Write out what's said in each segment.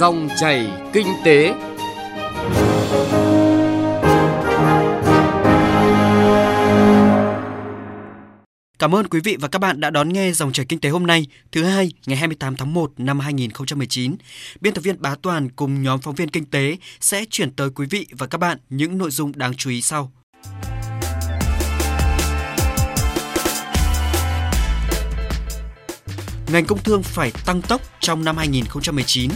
Dòng chảy kinh tế. Cảm ơn quý vị và các bạn đã đón nghe dòng chảy kinh tế hôm nay, thứ hai, ngày 28 tháng 1 năm 2019. Biên tập viên Bá Toàn cùng nhóm phóng viên kinh tế sẽ chuyển tới quý vị và các bạn những nội dung đáng chú ý sau. Ngành công thương phải tăng tốc trong năm 2019.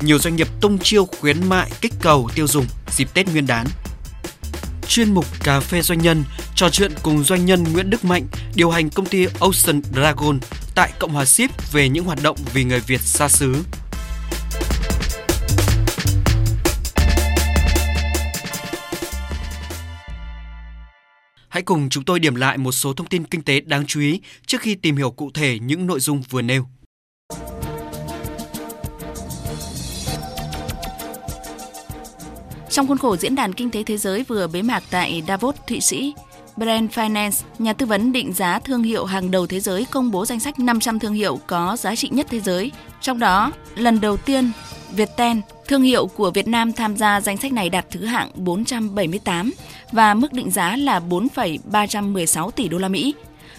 Nhiều doanh nghiệp tung chiêu khuyến mại kích cầu tiêu dùng dịp Tết Nguyên đán chuyên mục Cà phê Doanh nhân trò chuyện cùng doanh nhân Nguyễn Đức Mạnh, điều hành công ty Ocean Dragon tại Cộng hòa Ship về những hoạt động vì người Việt xa xứ. Hãy cùng chúng tôi điểm lại một số thông tin kinh tế đáng chú ý trước khi tìm hiểu cụ thể những nội dung vừa nêu. Trong khuôn khổ diễn đàn kinh tế thế giới vừa bế mạc tại Davos, Thụy Sĩ, Brand Finance, nhà tư vấn định giá thương hiệu hàng đầu thế giới công bố danh sách 500 thương hiệu có giá trị nhất thế giới. Trong đó, lần đầu tiên, Viettel, thương hiệu của Việt Nam tham gia danh sách này đạt thứ hạng 478 và mức định giá là 4,316 tỷ đô la Mỹ.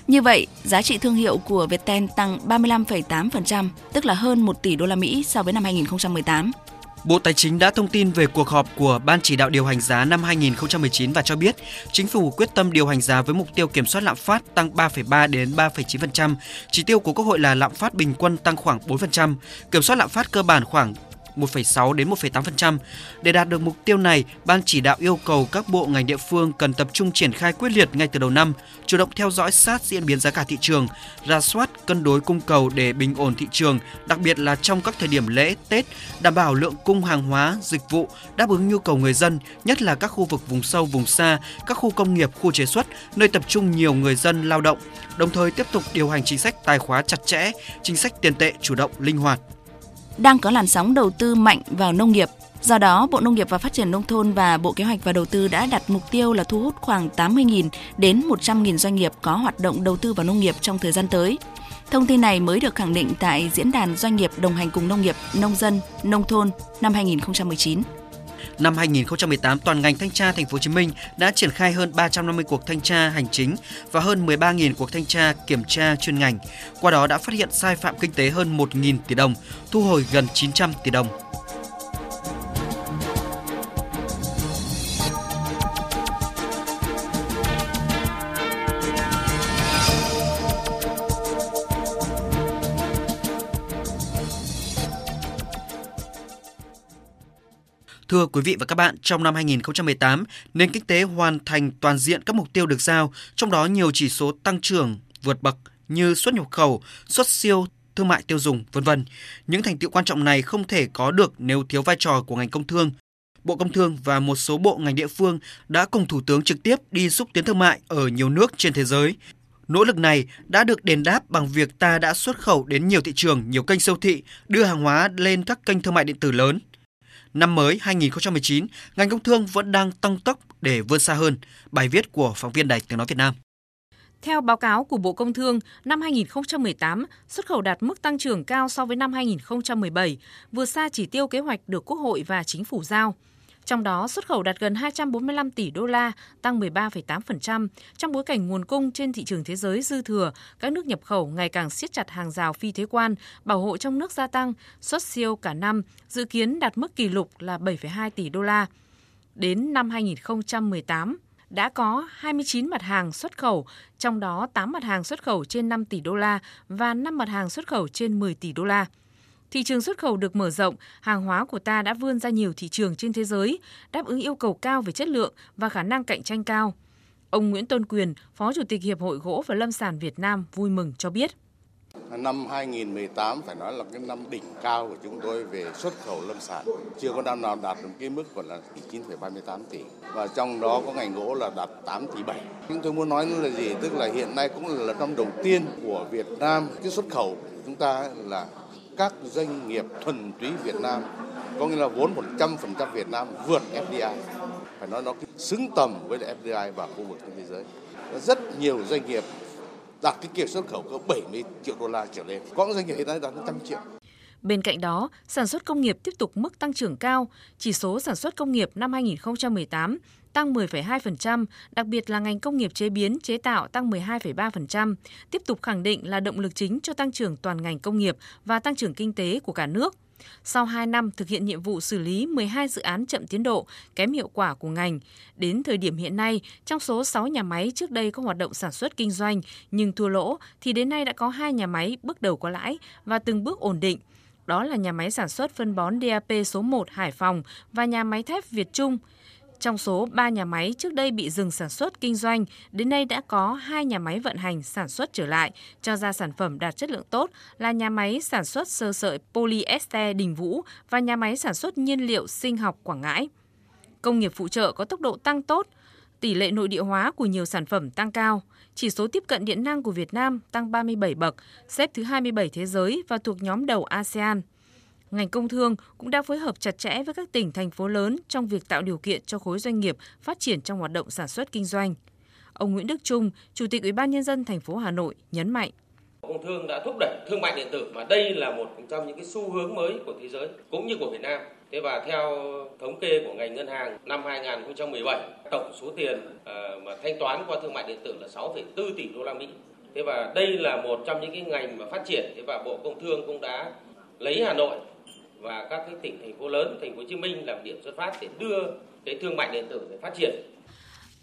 Như vậy, giá trị thương hiệu của Viettel tăng 35,8%, tức là hơn 1 tỷ đô la Mỹ so với năm 2018. Bộ Tài chính đã thông tin về cuộc họp của Ban chỉ đạo điều hành giá năm 2019 và cho biết chính phủ quyết tâm điều hành giá với mục tiêu kiểm soát lạm phát tăng 3,3 đến 3,9%. Chỉ tiêu của Quốc hội là lạm phát bình quân tăng khoảng 4%, kiểm soát lạm phát cơ bản khoảng 1,6 đến 1,8%. Để đạt được mục tiêu này, Ban chỉ đạo yêu cầu các bộ ngành địa phương cần tập trung triển khai quyết liệt ngay từ đầu năm, chủ động theo dõi sát diễn biến giá cả thị trường, ra soát cân đối cung cầu để bình ổn thị trường, đặc biệt là trong các thời điểm lễ, Tết, đảm bảo lượng cung hàng hóa, dịch vụ đáp ứng nhu cầu người dân, nhất là các khu vực vùng sâu, vùng xa, các khu công nghiệp, khu chế xuất, nơi tập trung nhiều người dân lao động, đồng thời tiếp tục điều hành chính sách tài khóa chặt chẽ, chính sách tiền tệ chủ động, linh hoạt đang có làn sóng đầu tư mạnh vào nông nghiệp. Do đó, Bộ Nông nghiệp và Phát triển Nông thôn và Bộ Kế hoạch và Đầu tư đã đặt mục tiêu là thu hút khoảng 80.000 đến 100.000 doanh nghiệp có hoạt động đầu tư vào nông nghiệp trong thời gian tới. Thông tin này mới được khẳng định tại Diễn đàn Doanh nghiệp đồng hành cùng nông nghiệp, nông dân, nông thôn năm 2019. Năm 2018, toàn ngành thanh tra Thành phố Hồ Chí Minh đã triển khai hơn 350 cuộc thanh tra hành chính và hơn 13.000 cuộc thanh tra kiểm tra chuyên ngành. Qua đó đã phát hiện sai phạm kinh tế hơn 1.000 tỷ đồng, thu hồi gần 900 tỷ đồng. Thưa quý vị và các bạn, trong năm 2018, nền kinh tế hoàn thành toàn diện các mục tiêu được giao, trong đó nhiều chỉ số tăng trưởng vượt bậc như xuất nhập khẩu, xuất siêu, thương mại tiêu dùng, vân vân. Những thành tựu quan trọng này không thể có được nếu thiếu vai trò của ngành công thương. Bộ Công Thương và một số bộ ngành địa phương đã cùng Thủ tướng trực tiếp đi xúc tiến thương mại ở nhiều nước trên thế giới. Nỗ lực này đã được đền đáp bằng việc ta đã xuất khẩu đến nhiều thị trường, nhiều kênh siêu thị, đưa hàng hóa lên các kênh thương mại điện tử lớn – Năm mới 2019, ngành công thương vẫn đang tăng tốc để vươn xa hơn. Bài viết của phóng viên Đài Tiếng Nói Việt Nam. Theo báo cáo của Bộ Công Thương, năm 2018, xuất khẩu đạt mức tăng trưởng cao so với năm 2017, vượt xa chỉ tiêu kế hoạch được Quốc hội và Chính phủ giao. Trong đó, xuất khẩu đạt gần 245 tỷ đô la, tăng 13,8%, trong bối cảnh nguồn cung trên thị trường thế giới dư thừa, các nước nhập khẩu ngày càng siết chặt hàng rào phi thuế quan, bảo hộ trong nước gia tăng, xuất siêu cả năm dự kiến đạt mức kỷ lục là 7,2 tỷ đô la. Đến năm 2018, đã có 29 mặt hàng xuất khẩu, trong đó 8 mặt hàng xuất khẩu trên 5 tỷ đô la và 5 mặt hàng xuất khẩu trên 10 tỷ đô la. Thị trường xuất khẩu được mở rộng, hàng hóa của ta đã vươn ra nhiều thị trường trên thế giới, đáp ứng yêu cầu cao về chất lượng và khả năng cạnh tranh cao. Ông Nguyễn Tôn Quyền, Phó Chủ tịch Hiệp hội Gỗ và Lâm sản Việt Nam vui mừng cho biết. Năm 2018 phải nói là cái năm đỉnh cao của chúng tôi về xuất khẩu lâm sản. Chưa có năm nào đạt được cái mức gọi là 9,38 tỷ. Và trong đó có ngành gỗ là đạt 8 tỷ 7. Nhưng tôi muốn nói là gì? Tức là hiện nay cũng là năm đầu tiên của Việt Nam cái xuất khẩu của chúng ta là các doanh nghiệp thuần túy Việt Nam, có nghĩa là vốn 100% Việt Nam vượt FDI phải nói nó xứng tầm với FDI và khu vực trên thế giới. Rất nhiều doanh nghiệp đạt cái kiệt xuất khẩu có 70 triệu đô la trở lên. Có doanh nghiệp hiện nay đạt 100 triệu. Bên cạnh đó, sản xuất công nghiệp tiếp tục mức tăng trưởng cao. Chỉ số sản xuất công nghiệp năm 2018 tăng 10,2%, đặc biệt là ngành công nghiệp chế biến, chế tạo tăng 12,3%, tiếp tục khẳng định là động lực chính cho tăng trưởng toàn ngành công nghiệp và tăng trưởng kinh tế của cả nước. Sau 2 năm thực hiện nhiệm vụ xử lý 12 dự án chậm tiến độ, kém hiệu quả của ngành, đến thời điểm hiện nay, trong số 6 nhà máy trước đây có hoạt động sản xuất kinh doanh nhưng thua lỗ thì đến nay đã có 2 nhà máy bước đầu có lãi và từng bước ổn định. Đó là nhà máy sản xuất phân bón DAP số 1 Hải Phòng và nhà máy thép Việt Trung. Trong số 3 nhà máy trước đây bị dừng sản xuất kinh doanh, đến nay đã có 2 nhà máy vận hành sản xuất trở lại, cho ra sản phẩm đạt chất lượng tốt là nhà máy sản xuất sơ sợi polyester Đình Vũ và nhà máy sản xuất nhiên liệu sinh học Quảng Ngãi. Công nghiệp phụ trợ có tốc độ tăng tốt, tỷ lệ nội địa hóa của nhiều sản phẩm tăng cao. Chỉ số tiếp cận điện năng của Việt Nam tăng 37 bậc, xếp thứ 27 thế giới và thuộc nhóm đầu ASEAN ngành công thương cũng đã phối hợp chặt chẽ với các tỉnh, thành phố lớn trong việc tạo điều kiện cho khối doanh nghiệp phát triển trong hoạt động sản xuất kinh doanh. Ông Nguyễn Đức Trung, Chủ tịch Ủy ban nhân dân thành phố Hà Nội nhấn mạnh Công thương đã thúc đẩy thương mại điện tử mà đây là một trong những cái xu hướng mới của thế giới cũng như của Việt Nam. Thế và theo thống kê của ngành ngân hàng năm 2017, tổng số tiền ờ, mà thanh toán qua thương mại điện tử là 6,4 tỷ đô la Mỹ. Thế và đây là một trong những cái ngành mà phát triển thế và Bộ Công Thương cũng đã lấy Hà Nội và các cái tỉnh thành phố lớn, thành phố Hồ Chí Minh làm điểm xuất phát để đưa cái thương mại điện tử để phát triển.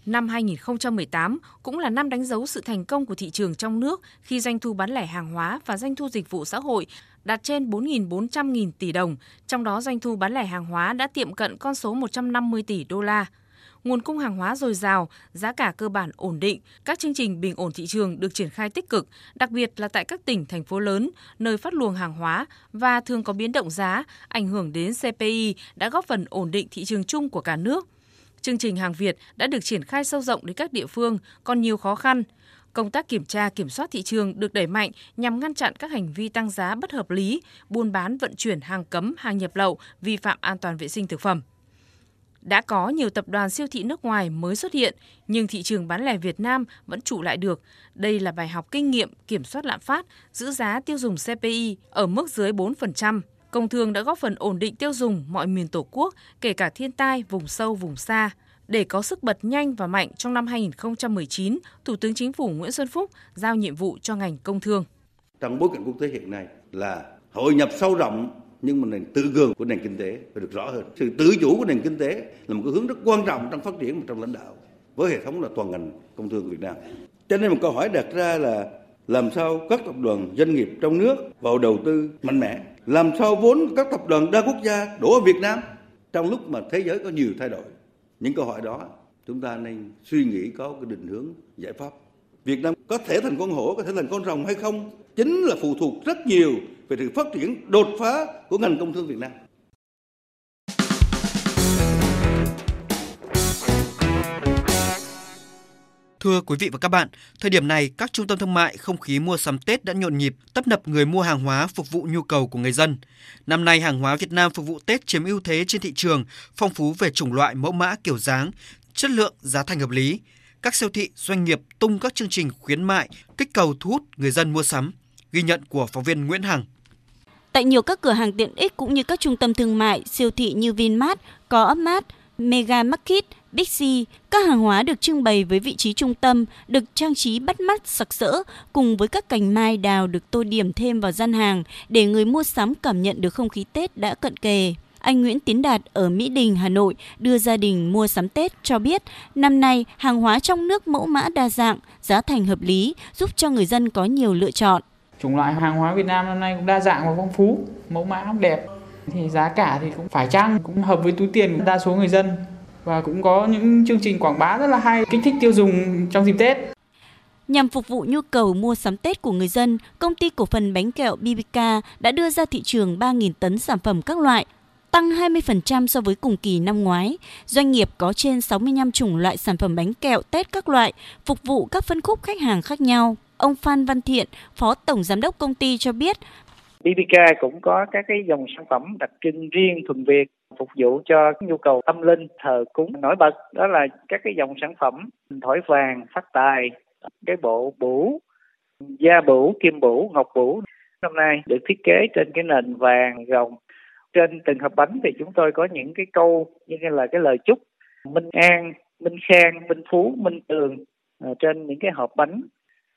Năm 2018 cũng là năm đánh dấu sự thành công của thị trường trong nước khi doanh thu bán lẻ hàng hóa và doanh thu dịch vụ xã hội đạt trên 4.400 nghìn tỷ đồng, trong đó doanh thu bán lẻ hàng hóa đã tiệm cận con số 150 tỷ đô la nguồn cung hàng hóa dồi dào, giá cả cơ bản ổn định, các chương trình bình ổn thị trường được triển khai tích cực, đặc biệt là tại các tỉnh, thành phố lớn, nơi phát luồng hàng hóa và thường có biến động giá, ảnh hưởng đến CPI đã góp phần ổn định thị trường chung của cả nước. Chương trình hàng Việt đã được triển khai sâu rộng đến các địa phương, còn nhiều khó khăn. Công tác kiểm tra kiểm soát thị trường được đẩy mạnh nhằm ngăn chặn các hành vi tăng giá bất hợp lý, buôn bán vận chuyển hàng cấm, hàng nhập lậu, vi phạm an toàn vệ sinh thực phẩm. Đã có nhiều tập đoàn siêu thị nước ngoài mới xuất hiện, nhưng thị trường bán lẻ Việt Nam vẫn trụ lại được. Đây là bài học kinh nghiệm kiểm soát lạm phát, giữ giá tiêu dùng CPI ở mức dưới 4%. Công thương đã góp phần ổn định tiêu dùng mọi miền Tổ quốc, kể cả thiên tai, vùng sâu, vùng xa. Để có sức bật nhanh và mạnh trong năm 2019, Thủ tướng Chính phủ Nguyễn Xuân Phúc giao nhiệm vụ cho ngành công thương. Trong bối cảnh quốc tế hiện nay là hội nhập sâu rộng nhưng mà nền tự cường của nền kinh tế phải được rõ hơn sự tự chủ của nền kinh tế là một cái hướng rất quan trọng trong phát triển và trong lãnh đạo với hệ thống là toàn ngành công thương Việt Nam cho nên một câu hỏi đặt ra là làm sao các tập đoàn doanh nghiệp trong nước vào đầu tư mạnh mẽ? Làm sao vốn các tập đoàn đa quốc gia đổ ở Việt Nam? Trong lúc mà thế giới có nhiều thay đổi, những câu hỏi đó, chúng ta nên suy nghĩ có cái định hướng giải pháp. Việt Nam có thể thành con hổ, có thể thành con rồng hay không, chính là phụ thuộc rất nhiều về sự phát triển đột phá của ngành công thương Việt Nam. Thưa quý vị và các bạn, thời điểm này các trung tâm thương mại không khí mua sắm Tết đã nhộn nhịp, tấp nập người mua hàng hóa phục vụ nhu cầu của người dân. Năm nay hàng hóa Việt Nam phục vụ Tết chiếm ưu thế trên thị trường, phong phú về chủng loại, mẫu mã, kiểu dáng, chất lượng, giá thành hợp lý. Các siêu thị, doanh nghiệp tung các chương trình khuyến mại, kích cầu thu hút người dân mua sắm. Ghi nhận của phóng viên Nguyễn Hằng. Tại nhiều các cửa hàng tiện ích cũng như các trung tâm thương mại, siêu thị như Vinmart, Co-op Mega Market, Big C, các hàng hóa được trưng bày với vị trí trung tâm, được trang trí bắt mắt, sặc sỡ, cùng với các cành mai đào được tô điểm thêm vào gian hàng để người mua sắm cảm nhận được không khí Tết đã cận kề. Anh Nguyễn Tiến Đạt ở Mỹ Đình, Hà Nội đưa gia đình mua sắm Tết cho biết năm nay hàng hóa trong nước mẫu mã đa dạng, giá thành hợp lý, giúp cho người dân có nhiều lựa chọn. Chủng loại hàng hóa Việt Nam năm nay cũng đa dạng và phong phú, mẫu mã cũng đẹp. Thì giá cả thì cũng phải chăng, cũng hợp với túi tiền của đa số người dân và cũng có những chương trình quảng bá rất là hay kích thích tiêu dùng trong dịp Tết. Nhằm phục vụ nhu cầu mua sắm Tết của người dân, công ty cổ phần bánh kẹo BBK đã đưa ra thị trường 3.000 tấn sản phẩm các loại, tăng 20% so với cùng kỳ năm ngoái. Doanh nghiệp có trên 65 chủng loại sản phẩm bánh kẹo Tết các loại, phục vụ các phân khúc khách hàng khác nhau. Ông Phan Văn Thiện, Phó Tổng Giám đốc công ty cho biết, BBK cũng có các cái dòng sản phẩm đặc trưng riêng thuần Việt phục vụ cho nhu cầu tâm linh, thờ cúng. Nổi bật đó là các cái dòng sản phẩm thỏi vàng, phát tài, cái bộ bủ, da bủ, kim bủ, ngọc bủ. Năm nay được thiết kế trên cái nền vàng rồng. Trên từng hộp bánh thì chúng tôi có những cái câu như là cái lời chúc, minh an, minh khang, minh phú, minh tường à, trên những cái hộp bánh.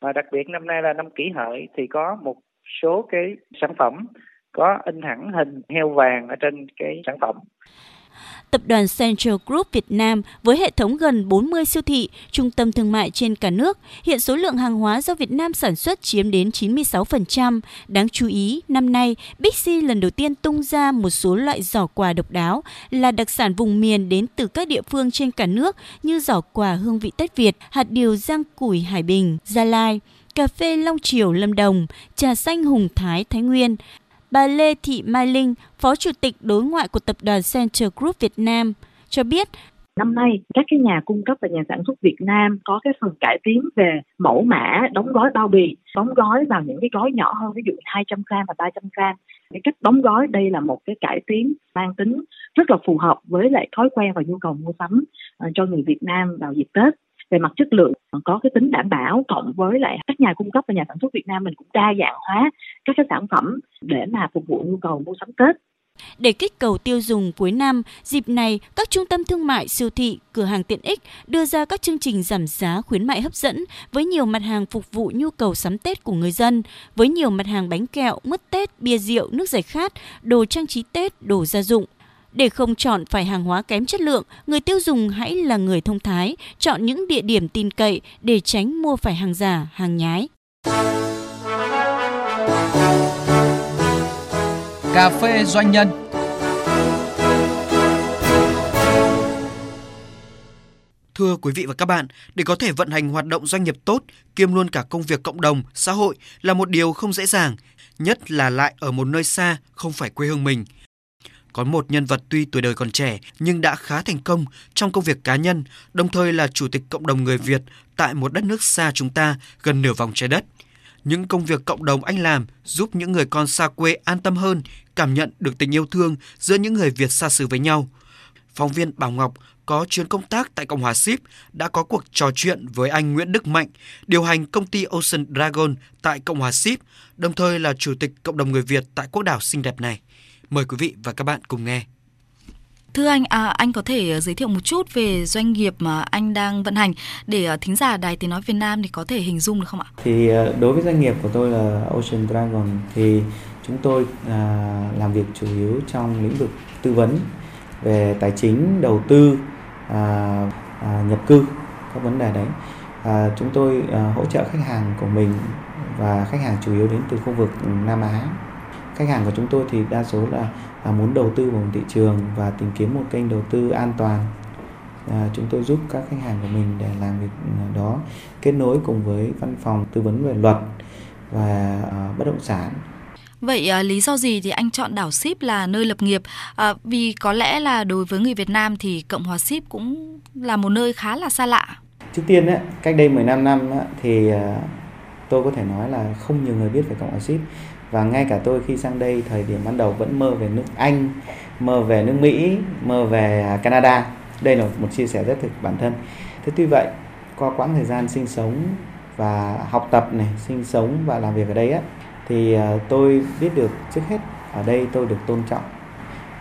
Và đặc biệt năm nay là năm kỷ hợi thì có một số cái sản phẩm có in hẳn hình heo vàng ở trên cái sản phẩm Tập đoàn Central Group Việt Nam với hệ thống gần 40 siêu thị, trung tâm thương mại trên cả nước, hiện số lượng hàng hóa do Việt Nam sản xuất chiếm đến 96%. Đáng chú ý, năm nay, Bixi lần đầu tiên tung ra một số loại giỏ quà độc đáo là đặc sản vùng miền đến từ các địa phương trên cả nước như giỏ quà hương vị Tết Việt, hạt điều Giang Củi Hải Bình, Gia Lai, cà phê Long Triều Lâm Đồng, trà xanh Hùng Thái Thái Nguyên, Bà Lê Thị Mai Linh, Phó Chủ tịch đối ngoại của Tập đoàn Central Group Việt Nam, cho biết. Năm nay, các cái nhà cung cấp và nhà sản xuất Việt Nam có cái phần cải tiến về mẫu mã, đóng gói bao bì, đóng gói vào những cái gói nhỏ hơn, ví dụ 200 gram và 300 gram. Cái cách đóng gói đây là một cái cải tiến mang tính rất là phù hợp với lại thói quen và nhu cầu mua sắm ờ, cho người Việt Nam vào dịp Tết về mặt chất lượng có cái tính đảm bảo cộng với lại các nhà cung cấp và nhà sản xuất Việt Nam mình cũng đa dạng hóa các cái sản phẩm để mà phục vụ nhu cầu mua sắm Tết. Để kích cầu tiêu dùng cuối năm, dịp này các trung tâm thương mại, siêu thị, cửa hàng tiện ích đưa ra các chương trình giảm giá khuyến mại hấp dẫn với nhiều mặt hàng phục vụ nhu cầu sắm Tết của người dân, với nhiều mặt hàng bánh kẹo, mứt Tết, bia rượu, nước giải khát, đồ trang trí Tết, đồ gia dụng. Để không chọn phải hàng hóa kém chất lượng, người tiêu dùng hãy là người thông thái, chọn những địa điểm tin cậy để tránh mua phải hàng giả, hàng nhái. Cà phê doanh nhân Thưa quý vị và các bạn, để có thể vận hành hoạt động doanh nghiệp tốt, kiêm luôn cả công việc cộng đồng, xã hội là một điều không dễ dàng, nhất là lại ở một nơi xa, không phải quê hương mình – có một nhân vật tuy tuổi đời còn trẻ nhưng đã khá thành công trong công việc cá nhân, đồng thời là chủ tịch cộng đồng người Việt tại một đất nước xa chúng ta gần nửa vòng trái đất. Những công việc cộng đồng anh làm giúp những người con xa quê an tâm hơn, cảm nhận được tình yêu thương giữa những người Việt xa xứ với nhau. Phóng viên Bảo Ngọc có chuyến công tác tại Cộng hòa Ship đã có cuộc trò chuyện với anh Nguyễn Đức Mạnh, điều hành công ty Ocean Dragon tại Cộng hòa Ship, đồng thời là chủ tịch cộng đồng người Việt tại quốc đảo xinh đẹp này. Mời quý vị và các bạn cùng nghe. Thưa anh, à, anh có thể giới thiệu một chút về doanh nghiệp mà anh đang vận hành để à, thính giả Đài Tiếng Nói Việt Nam thì có thể hình dung được không ạ? Thì à, đối với doanh nghiệp của tôi là Ocean Dragon thì chúng tôi à, làm việc chủ yếu trong lĩnh vực tư vấn về tài chính, đầu tư, à, à, nhập cư, các vấn đề đấy. À, chúng tôi à, hỗ trợ khách hàng của mình và khách hàng chủ yếu đến từ khu vực Nam Á khách hàng của chúng tôi thì đa số là, là muốn đầu tư vào một thị trường và tìm kiếm một kênh đầu tư an toàn à, chúng tôi giúp các khách hàng của mình để làm việc à, đó kết nối cùng với văn phòng tư vấn về luật và à, bất động sản Vậy à, lý do gì thì anh chọn đảo Ship là nơi lập nghiệp? À, vì có lẽ là đối với người Việt Nam thì Cộng hòa Ship cũng là một nơi khá là xa lạ. Trước tiên ấy, cách đây 15 năm ấy, thì à, tôi có thể nói là không nhiều người biết về Cộng hòa Ship và ngay cả tôi khi sang đây thời điểm ban đầu vẫn mơ về nước Anh mơ về nước Mỹ mơ về à, Canada. Đây là một chia sẻ rất thực bản thân. Thế tuy vậy qua quãng thời gian sinh sống và học tập này sinh sống và làm việc ở đây á thì à, tôi biết được trước hết ở đây tôi được tôn trọng.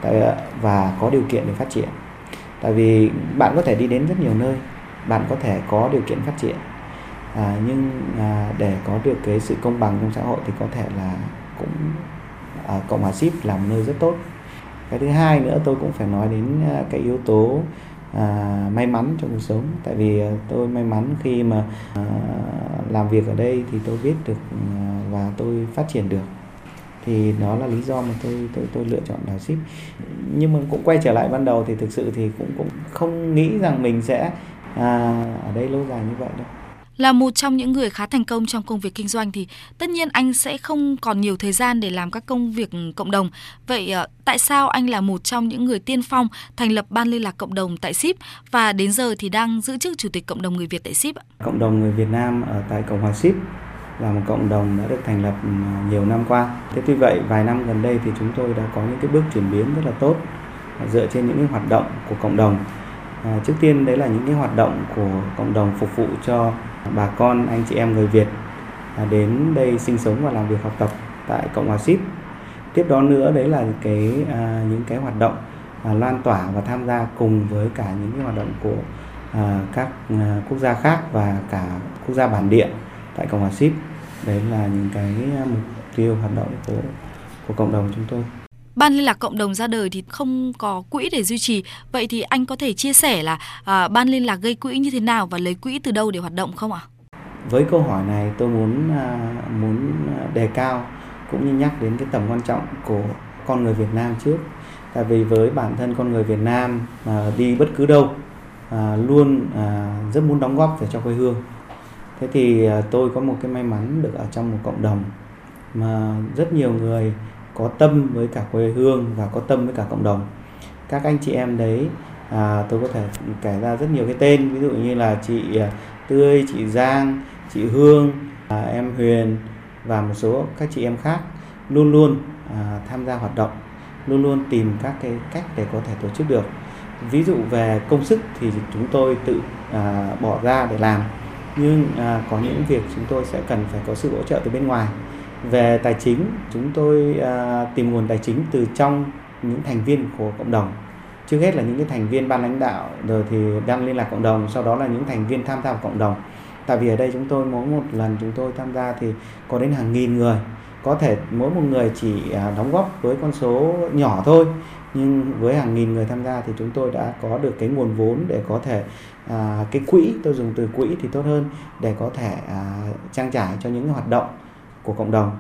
À, và có điều kiện để phát triển. Tại vì bạn có thể đi đến rất nhiều nơi bạn có thể có điều kiện phát triển. À, nhưng à, để có được cái sự công bằng trong xã hội thì có thể là cũng à, cộng hòa ship là một nơi rất tốt. Cái thứ hai nữa tôi cũng phải nói đến à, cái yếu tố à, may mắn trong cuộc sống. Tại vì à, tôi may mắn khi mà à, làm việc ở đây thì tôi biết được à, và tôi phát triển được. Thì đó là lý do mà tôi tôi tôi lựa chọn đào ship. Nhưng mà cũng quay trở lại ban đầu thì thực sự thì cũng cũng không nghĩ rằng mình sẽ à, ở đây lâu dài như vậy đâu là một trong những người khá thành công trong công việc kinh doanh thì tất nhiên anh sẽ không còn nhiều thời gian để làm các công việc cộng đồng. Vậy ờ, tại sao anh là một trong những người tiên phong thành lập ban liên lạc cộng đồng tại ship và đến giờ thì đang giữ chức chủ tịch cộng đồng người Việt tại ship? Cộng đồng người Việt Nam ở tại Cộng hòa ship là một cộng đồng đã được thành lập ừ, nhiều năm qua. Thế tuy vậy vài năm gần đây thì chúng tôi đã có những cái bước chuyển biến rất là tốt à, dựa trên những cái hoạt động của cộng đồng. À, trước tiên đấy là những cái hoạt động của cộng đồng phục vụ cho bà con anh chị em người Việt à, đến đây sinh sống và làm việc học tập tại Cộng hòa Ship. Tiếp đó nữa đấy là cái à, những cái hoạt động à, lan tỏa và tham gia cùng với cả những cái hoạt động của à, các à, quốc gia khác và cả quốc gia bản địa tại Cộng hòa Ship. Đấy là những cái à, mục tiêu hoạt động của của cộng đồng chúng tôi. Ban liên lạc cộng đồng ra đời thì không có quỹ để duy trì. Vậy thì anh có thể chia sẻ là à, ban liên lạc gây quỹ như thế nào và lấy quỹ từ đâu để hoạt động không ạ? Với câu hỏi này tôi muốn à, muốn đề cao cũng như nhắc đến cái tầm quan trọng của con người Việt Nam trước. Tại vì với bản thân con người Việt Nam à, đi bất cứ đâu à, luôn à, rất muốn đóng góp về cho quê hương. Thế thì à, tôi có một cái may mắn được ở trong một cộng đồng mà rất nhiều người có tâm với cả quê hương và có tâm với cả cộng đồng. Các anh chị em đấy à, tôi có thể kể ra rất nhiều cái tên. Ví dụ như là chị à, tươi chị giang chị hương à, em huyền và một số các chị em khác luôn luôn à, tham gia hoạt động luôn luôn tìm các cái cách để có thể tổ chức được. Ví dụ về công sức thì chúng tôi tự à, bỏ ra để làm. Nhưng à, có những việc chúng tôi sẽ cần phải có sự hỗ trợ từ bên ngoài về tài chính chúng tôi à, tìm nguồn tài chính từ trong những thành viên của cộng đồng. Trước hết là những cái thành viên ban lãnh đạo rồi thì đang liên lạc cộng đồng sau đó là những thành viên tham gia vào cộng đồng. Tại vì ở đây chúng tôi mỗi một lần chúng tôi tham gia thì có đến hàng nghìn người. Có thể mỗi một người chỉ à, đóng góp với con số nhỏ thôi nhưng với hàng nghìn người tham gia thì chúng tôi đã có được cái nguồn vốn để có thể à, cái quỹ tôi dùng từ quỹ thì tốt hơn để có thể à, trang trải cho những hoạt động của cộng đồng.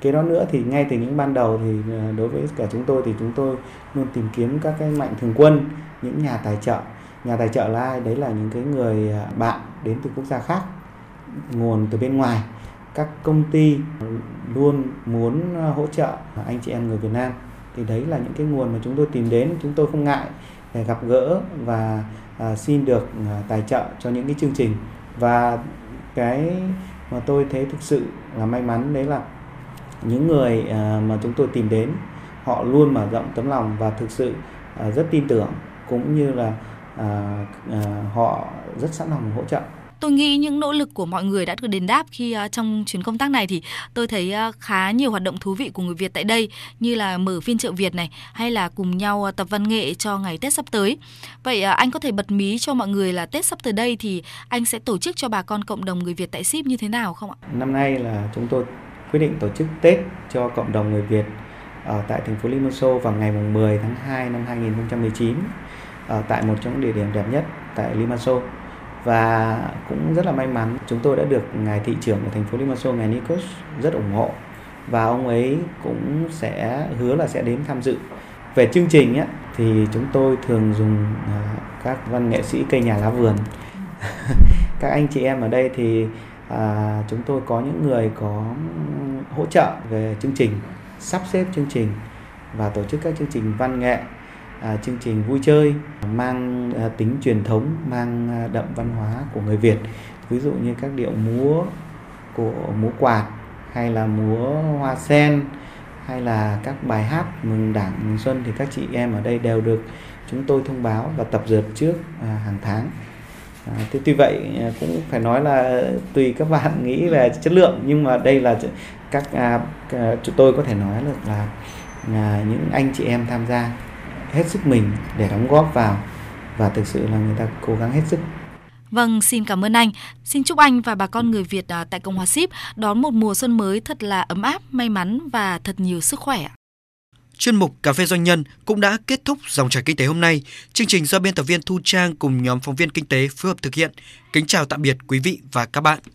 Cái đó nữa thì ngay từ những ban đầu thì ờ, đối với cả chúng tôi thì chúng tôi luôn tìm kiếm các cái mạnh thường quân, những nhà tài trợ. Nhà tài trợ là ai? Đấy là những cái người ờ, bạn đến từ quốc gia khác, nguồn từ bên ngoài. Các công ty luôn muốn ờ, hỗ trợ anh chị em người Việt Nam. Thì đấy là những cái nguồn mà chúng tôi tìm đến. Chúng tôi không ngại để gặp gỡ và xin được tài trợ cho những cái chương trình. Và cái mà tôi thấy thực sự là may mắn đấy là những người à, mà chúng tôi tìm đến, họ luôn mở rộng tấm lòng và thực sự à, rất tin tưởng, cũng như là à, họ rất sẵn lòng hỗ trợ tôi nghĩ những nỗ lực của mọi người đã được đền đáp khi uh, trong chuyến công tác này thì tôi thấy uh, khá nhiều hoạt động thú vị của người Việt tại đây như là mở phiên chợ Việt này hay là cùng nhau uh, tập văn nghệ cho ngày Tết sắp tới. Vậy uh, anh có thể bật mí cho mọi người là Tết sắp tới đây thì anh sẽ tổ chức cho bà con cộng đồng người Việt tại ship như thế nào không ạ? Năm nay là chúng tôi quyết định tổ chức Tết cho cộng đồng người Việt ở tại thành phố Limassol vào ngày 10 tháng 2 năm 2019 ở tại một trong những địa điểm đẹp nhất tại Limassol và cũng rất là may mắn chúng tôi đã được ngài thị trưởng của thành phố Limassol ngài Nikos rất ủng hộ. Và ông ấy cũng sẽ hứa là sẽ đến tham dự. Về chương trình ấy, thì chúng tôi thường dùng à, các văn nghệ sĩ cây nhà lá vườn. Các anh chị em ở đây thì à, chúng tôi có những người có hỗ trợ về chương trình sắp xếp chương trình và tổ chức các chương trình văn nghệ. À, chương trình vui chơi mang à, tính truyền thống mang à, đậm văn hóa của người Việt. Ví dụ như các điệu múa của múa quạt hay là múa hoa sen hay là các bài hát mừng đảng mừng xuân thì các chị em ở đây đều được chúng tôi thông báo và tập dượt trước hàng tháng. À, thế tuy vậy cũng phải nói là tùy các bạn nghĩ về chất lượng nhưng mà đây là các à, chúng tôi có thể nói được là à, những anh chị em tham gia hết sức mình để đóng góp vào và thực sự là người ta cố gắng hết sức Vâng, xin cảm ơn anh. Xin chúc anh và bà con người Việt à, tại Cộng hòa Ship đón một mùa xuân mới thật là ấm áp, may mắn và thật nhiều sức khỏe. Chuyên mục Cà phê Doanh nhân cũng đã kết thúc dòng chảy kinh tế hôm nay. Chương trình do biên tập viên Thu Trang cùng nhóm phóng viên kinh tế phối hợp thực hiện. Kính chào tạm biệt quý vị và các bạn.